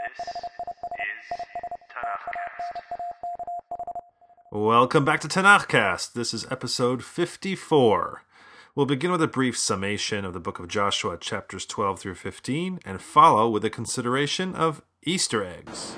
This is Tanakhcast. Welcome back to Tanakhcast. This is episode 54. We'll begin with a brief summation of the book of Joshua, chapters 12 through 15, and follow with a consideration of Easter eggs.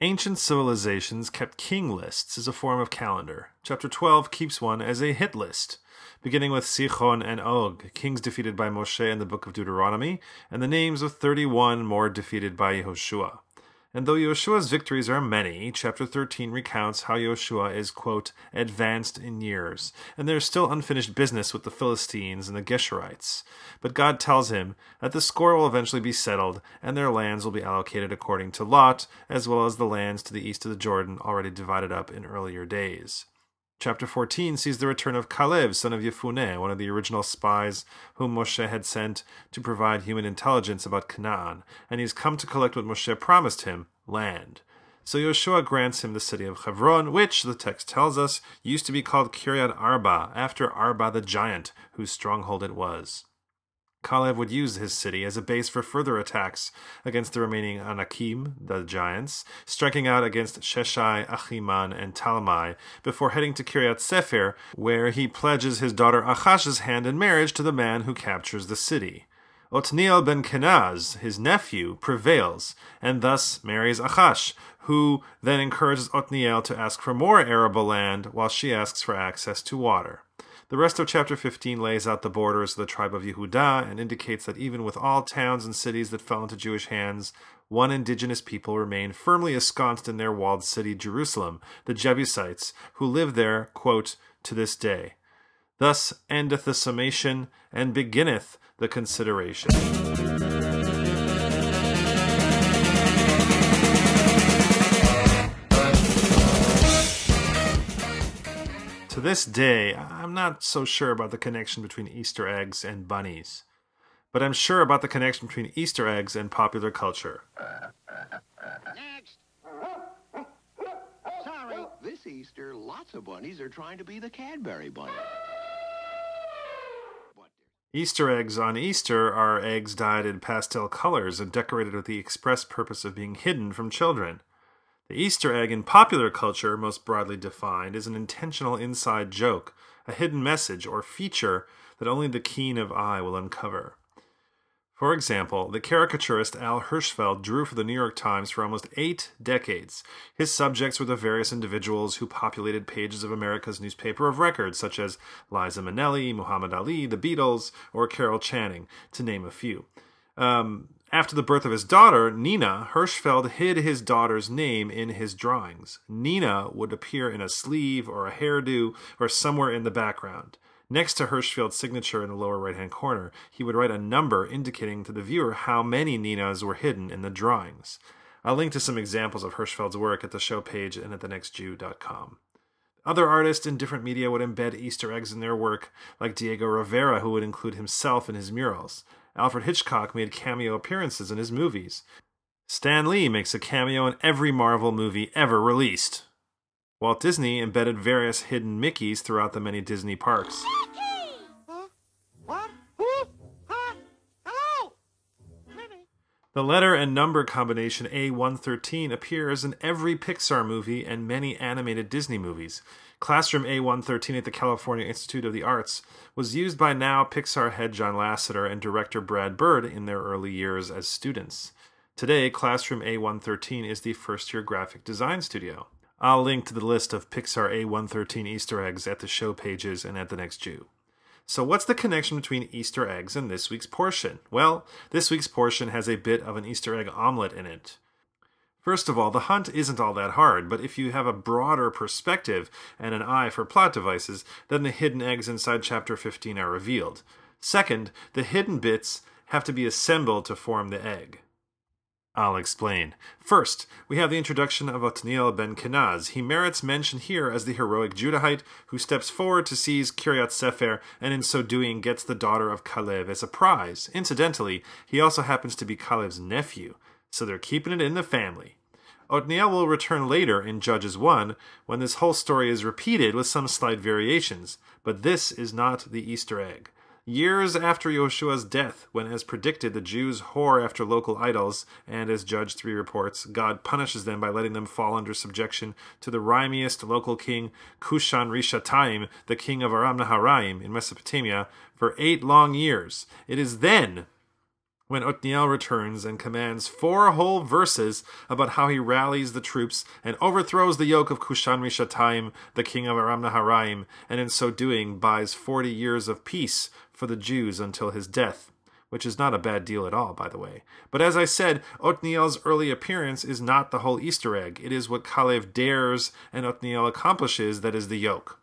Ancient civilizations kept king lists as a form of calendar. Chapter 12 keeps one as a hit list, beginning with Sichon and Og, kings defeated by Moshe in the book of Deuteronomy, and the names of 31 more defeated by Yehoshua. And though Yoshua's victories are many, chapter 13 recounts how Yoshua is, quote, advanced in years, and there is still unfinished business with the Philistines and the Geshurites. But God tells him that the score will eventually be settled, and their lands will be allocated according to Lot, as well as the lands to the east of the Jordan already divided up in earlier days. Chapter 14 sees the return of Caleb, son of Yefuneh, one of the original spies whom Moshe had sent to provide human intelligence about Canaan, and he has come to collect what Moshe promised him land. So Yoshua grants him the city of Hebron, which, the text tells us, used to be called Kiryat Arba, after Arba the giant, whose stronghold it was. Caleb would use his city as a base for further attacks against the remaining Anakim, the giants, striking out against Sheshai, Achiman, and Talmai, before heading to Kiryat Sefer, where he pledges his daughter Achash's hand in marriage to the man who captures the city. Otniel ben Kenaz, his nephew, prevails, and thus marries Achash, who then encourages Otniel to ask for more arable land while she asks for access to water. The rest of chapter 15 lays out the borders of the tribe of Yehudah and indicates that even with all towns and cities that fell into Jewish hands, one indigenous people remained firmly ensconced in their walled city, Jerusalem, the Jebusites, who live there, quote, to this day. Thus endeth the summation and beginneth the consideration. To this day, I'm not so sure about the connection between Easter eggs and bunnies, but I'm sure about the connection between Easter eggs and popular culture. Next. Sorry, this Easter, lots of bunnies are trying to be the Cadbury bunny. Easter eggs on Easter are eggs dyed in pastel colors and decorated with the express purpose of being hidden from children. The Easter egg in popular culture, most broadly defined, is an intentional inside joke, a hidden message or feature that only the keen of eye will uncover. For example, the caricaturist Al Hirschfeld drew for the New York Times for almost eight decades. His subjects were the various individuals who populated pages of America's newspaper of record, such as Liza Minnelli, Muhammad Ali, the Beatles, or Carol Channing, to name a few. Um, after the birth of his daughter, Nina, Hirschfeld hid his daughter's name in his drawings. Nina would appear in a sleeve or a hairdo or somewhere in the background. Next to Hirschfeld's signature in the lower right hand corner, he would write a number indicating to the viewer how many Ninas were hidden in the drawings. I'll link to some examples of Hirschfeld's work at the show page and at thenextjew.com. Other artists in different media would embed Easter eggs in their work, like Diego Rivera, who would include himself in his murals. Alfred Hitchcock made cameo appearances in his movies. Stan Lee makes a cameo in every Marvel movie ever released. Walt Disney embedded various hidden Mickeys throughout the many Disney parks. The letter and number combination A113 appears in every Pixar movie and many animated Disney movies. Classroom A113 at the California Institute of the Arts was used by now Pixar head John Lasseter and director Brad Bird in their early years as students. Today, Classroom A113 is the first year graphic design studio. I'll link to the list of Pixar A113 Easter eggs at the show pages and at the next Jew. So, what's the connection between Easter eggs and this week's portion? Well, this week's portion has a bit of an Easter egg omelet in it. First of all, the hunt isn't all that hard, but if you have a broader perspective and an eye for plot devices, then the hidden eggs inside chapter 15 are revealed. Second, the hidden bits have to be assembled to form the egg. I'll explain. First, we have the introduction of Otniel ben Kenaz. He merits mention here as the heroic Judahite who steps forward to seize Kiryat Sefer and in so doing gets the daughter of Caleb as a prize. Incidentally, he also happens to be Caleb's nephew, so they're keeping it in the family. Otniel will return later in Judges 1 when this whole story is repeated with some slight variations, but this is not the Easter egg. Years after Yeshua's death, when as predicted the Jews whore after local idols, and as Judge 3 reports, God punishes them by letting them fall under subjection to the rhymiest local king Kushan Rishataim, the king of Aram Naharaim in Mesopotamia, for eight long years. It is then when Otniel returns and commands four whole verses about how he rallies the troops and overthrows the yoke of Kushan Rishataim, the king of Aram Naharaim, and in so doing buys forty years of peace for the Jews until his death. Which is not a bad deal at all, by the way. But as I said, Otniel's early appearance is not the whole Easter egg. It is what Kalev dares and Otniel accomplishes that is the yolk.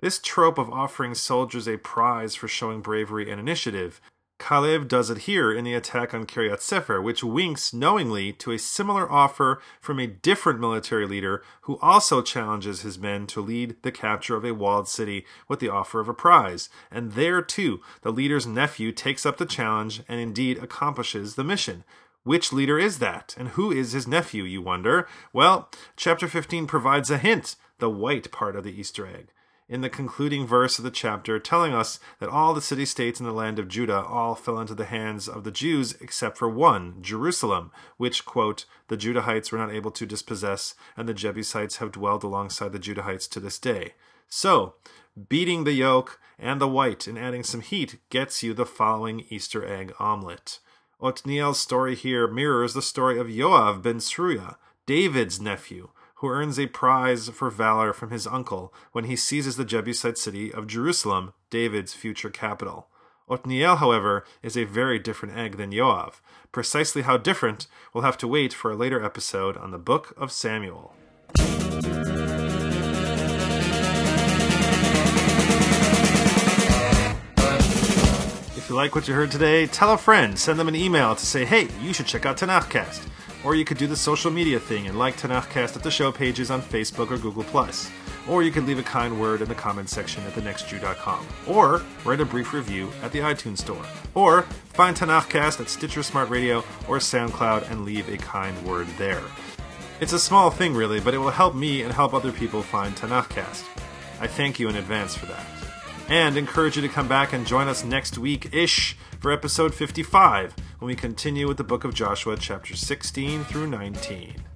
This trope of offering soldiers a prize for showing bravery and initiative Kalev does it here in the attack on Kiryat Sefer, which winks knowingly to a similar offer from a different military leader who also challenges his men to lead the capture of a walled city with the offer of a prize. And there, too, the leader's nephew takes up the challenge and indeed accomplishes the mission. Which leader is that? And who is his nephew, you wonder? Well, chapter 15 provides a hint the white part of the Easter egg in the concluding verse of the chapter, telling us that all the city states in the land of Judah all fell into the hands of the Jews except for one, Jerusalem, which, quote, the Judahites were not able to dispossess, and the Jebusites have dwelled alongside the Judahites to this day. So, beating the yolk and the white and adding some heat gets you the following Easter egg omelet. Otniel's story here mirrors the story of Yoav ben Sruya, David's nephew, who earns a prize for valor from his uncle when he seizes the Jebusite city of Jerusalem, David's future capital. Otniel, however, is a very different egg than Yoav. Precisely how different, we'll have to wait for a later episode on the Book of Samuel. If you like what you heard today, tell a friend, send them an email to say, hey, you should check out Tanakhcast. Or you could do the social media thing and like Tanakhcast at the show pages on Facebook or Google+. Or you could leave a kind word in the comments section at thenextjew.com. Or write a brief review at the iTunes Store. Or find Tanakhcast at Stitcher Smart Radio or SoundCloud and leave a kind word there. It's a small thing, really, but it will help me and help other people find Tanakhcast. I thank you in advance for that. And encourage you to come back and join us next week ish for episode 55 when we continue with the book of Joshua, chapters 16 through 19.